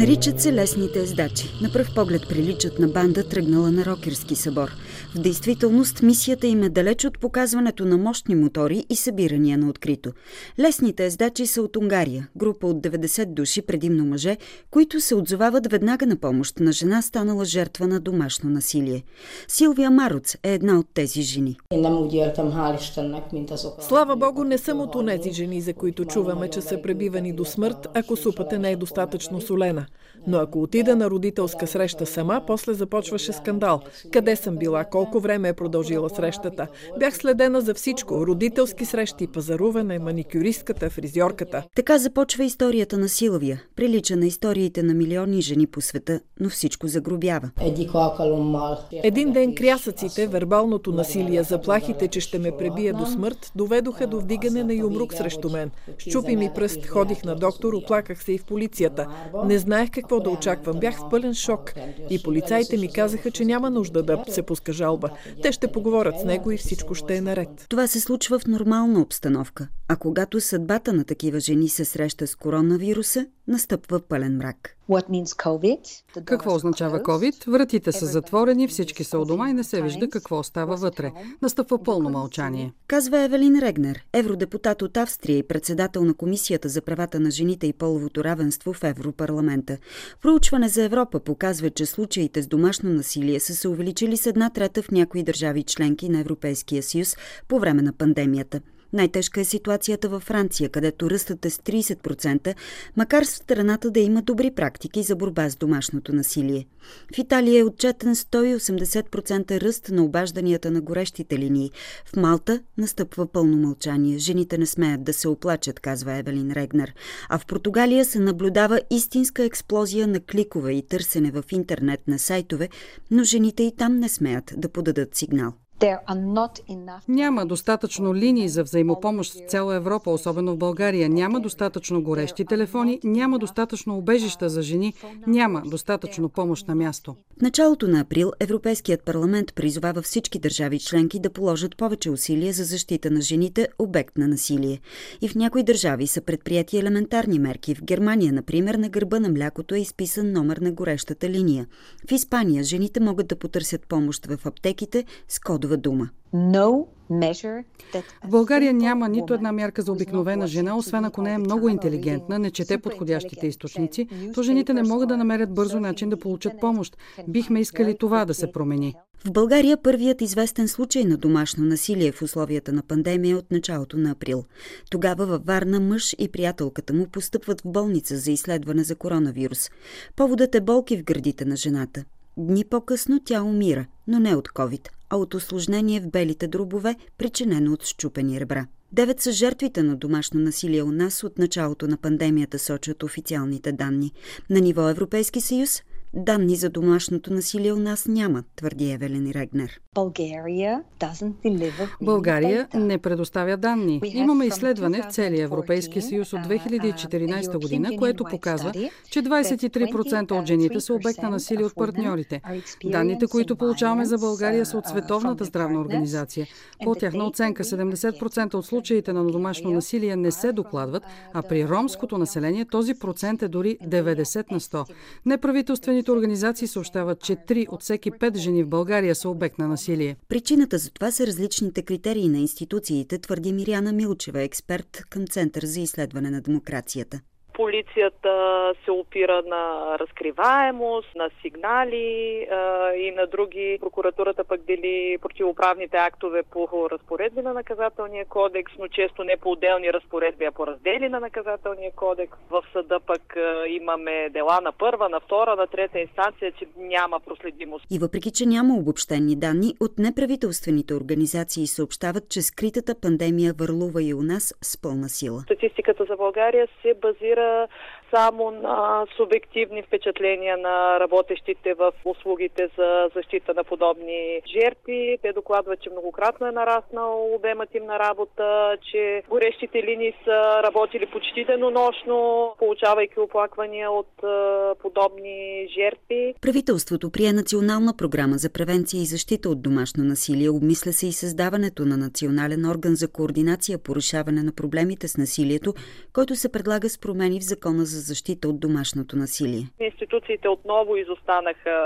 Наричат се лесните ездачи. На пръв поглед приличат на банда, тръгнала на рокерски събор. В действителност мисията им е далеч от показването на мощни мотори и събирания на открито. Лесните ездачи са от Унгария, група от 90 души, предимно мъже, които се отзовават веднага на помощ на жена, станала жертва на домашно насилие. Силвия Маруц е една от тези жени. Слава Богу, не съм от онези жени, за които чуваме, че са пребивани до смърт, ако супата не е достатъчно солена. Но ако отида на родителска среща сама, после започваше скандал. Къде съм била? Колко време е продължила срещата? Бях следена за всичко. Родителски срещи, пазаруване, маникюристката, фризьорката. Така започва историята на Силвия. Прилича на историите на милиони жени по света, но всичко загробява. Един ден крясъците, вербалното насилие, заплахите, че ще ме пребия до смърт, доведоха до вдигане на юмрук срещу мен. Щупи ми пръст, ходих на доктор, оплаках се и в полицията. Не знаех какво да очаквам. Бях в пълен шок. И полицаите ми казаха, че няма нужда да се пуска жалба. Те ще поговорят с него и всичко ще е наред. Това се случва в нормална обстановка. А когато съдбата на такива жени се среща с коронавируса, настъпва пълен мрак. Какво означава COVID? Вратите са затворени, всички са у дома и не се вижда какво става вътре. Настъпва пълно мълчание. Казва Евелин Регнер, евродепутат от Австрия и председател на Комисията за правата на жените и половото равенство в Европарламента. Проучване за Европа показва, че случаите с домашно насилие са се увеличили с една трета в някои държави членки на Европейския съюз по време на пандемията. Най-тежка е ситуацията във Франция, където ръстът е с 30%, макар в страната да има добри практики за борба с домашното насилие. В Италия е отчетен 180% ръст на обажданията на горещите линии. В Малта настъпва пълно мълчание. Жените не смеят да се оплачат, казва Евелин Регнер. А в Португалия се наблюдава истинска експлозия на кликове и търсене в интернет на сайтове, но жените и там не смеят да подадат сигнал. Няма достатъчно линии за взаимопомощ в цяла Европа, особено в България. Няма достатъчно горещи телефони, няма достатъчно убежища за жени, няма достатъчно помощ на място. В началото на април Европейският парламент призовава всички държави членки да положат повече усилия за защита на жените, обект на насилие. И в някои държави са предприяти елементарни мерки. В Германия, например, на гърба на млякото е изписан номер на горещата линия. В Испания жените могат да потърсят помощ в аптеките с кодова дума. В България няма нито една мярка за обикновена жена, освен ако не е много интелигентна, не чете подходящите източници, то жените не могат да намерят бързо начин да получат помощ. Бихме искали това да се промени. В България първият известен случай на домашно насилие в условията на пандемия от началото на април. Тогава във Варна мъж и приятелката му постъпват в болница за изследване за коронавирус. Поводът е болки в гърдите на жената. Дни по-късно тя умира, но не от COVID, а от осложнение в белите дробове, причинено от щупени ребра. Девет са жертвите на домашно насилие у нас от началото на пандемията, сочат официалните данни. На ниво Европейски съюз Данни за домашното насилие у нас няма, твърди Евелин Регнер. България не предоставя данни. Имаме изследване в целия Европейски съюз от 2014 година, което показва, че 23% от жените са обект на насилие от партньорите. Данните, които получаваме за България са от Световната здравна организация. По тяхна оценка 70% от случаите на домашно насилие не се докладват, а при ромското население този процент е дори 90 на 100. Неправителствени Международните организации съобщават, че 3 от всеки 5 жени в България са обект на насилие. Причината за това са различните критерии на институциите, твърди Миряна Милчева, експерт към Център за изследване на демокрацията полицията се опира на разкриваемост, на сигнали и на други. Прокуратурата пък дели противоправните актове по разпоредби на наказателния кодекс, но често не по отделни разпоредби, а по раздели на наказателния кодекс. В съда пък а, имаме дела на първа, на втора, на трета инстанция, че няма проследимост. И въпреки, че няма обобщени данни, от неправителствените организации съобщават, че скритата пандемия върлува и у нас с пълна сила. Статистиката за България се базира само на субективни впечатления на работещите в услугите за защита на подобни жертви. Те докладват, че многократно е нараснал обемът им на работа, че горещите линии са работили почти денонощно, получавайки оплаквания от подобни жертви. Правителството прие национална програма за превенция и защита от домашно насилие. Обмисля се и създаването на национален орган за координация по решаване на проблемите с насилието, който се предлага с промени в Закона за защита от домашното насилие. Институциите отново изостанаха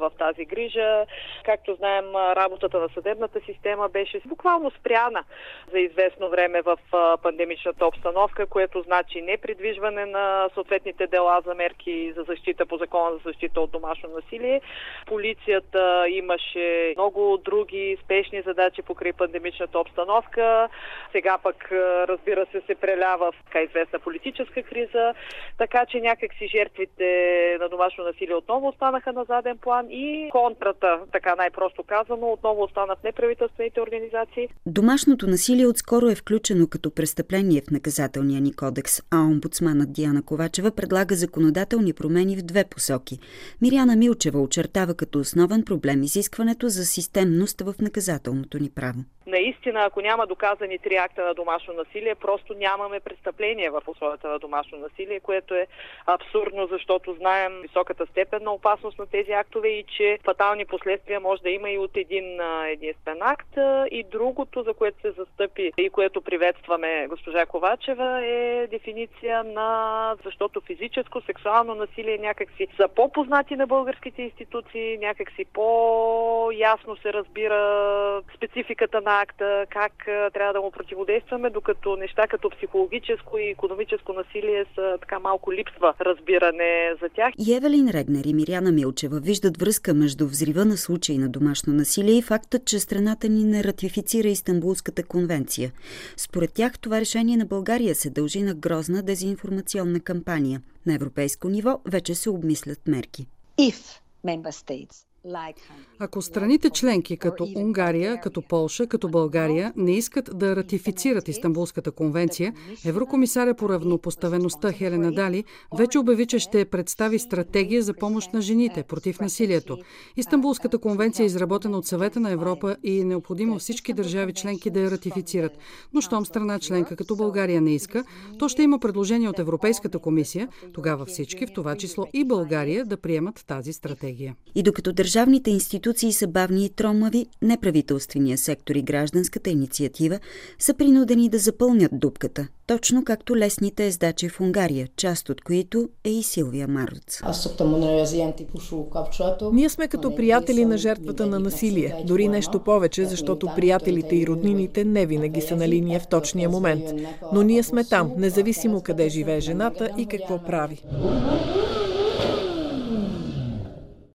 в тази грижа. Както знаем, работата на съдебната система беше буквално спряна за известно време в пандемичната обстановка, което значи непридвижване на съответните дела за мерки за защита по закона за защита от домашно насилие. Полицията имаше много други спешни задачи покрай пандемичната обстановка. Сега пък, разбира се, се прелява в така известна политическа криза, така че някакси жертвите на домашно насилие отново останаха на заден план и контрата, така най-просто казано, отново остана в неправителствените организации. Домашното насилие отскоро е включено като престъпление в наказателния ни кодекс, а омбудсманът Диана Ковачева предлага законодателни промени в две посоки. Миряна Милчева очертава като основен проблем изискването за системност в наказателното ни право. Наистина, ако няма доказани три акта на домашно насилие, просто нямаме престъпление в условията на домашно насилие, което е абсурдно, защото знаем високата степен на опасност на тези актове и че фатални последствия може да има и от един единствен акт. И другото, за което се застъпи и което приветстваме госпожа Ковачева е дефиниция на защото физическо, сексуално насилие някакси са по-познати на българските институции, някакси по-ясно се разбира спецификата на акта, как трябва да му противодействаме, докато неща като психологическо и економическо насилие са така малко липсва разбиране за тях. И Евелин Регнер и Миряна Милчева виждат връзка между взрива на случаи на домашно насилие и фактът, че страната ни не ратифицира Истанбулската конвенция. Според тях това решение на България се дължи на грозна дезинформационна кампания. На европейско ниво вече се обмислят мерки. If member states ако страните членки като Унгария, като Полша, като България не искат да ратифицират Истанбулската конвенция, Еврокомисаря по равнопоставеността Хелена Дали вече обяви, че ще представи стратегия за помощ на жените против насилието. Истанбулската конвенция е изработена от Съвета на Европа и е необходимо всички държави членки да я ратифицират. Но щом страна членка като България не иска, то ще има предложение от Европейската комисия, тогава всички, в това число и България, да приемат тази стратегия. И докато Държавните институции са бавни и тромави, неправителствения сектор и гражданската инициатива са принудени да запълнят дупката, точно както лесните ездачи в Унгария, част от които е и Силвия Маруц. Ние сме като приятели на жертвата на насилие, дори нещо повече, защото приятелите и роднините не винаги са на линия в точния момент. Но ние сме там, независимо къде живее жената и какво прави.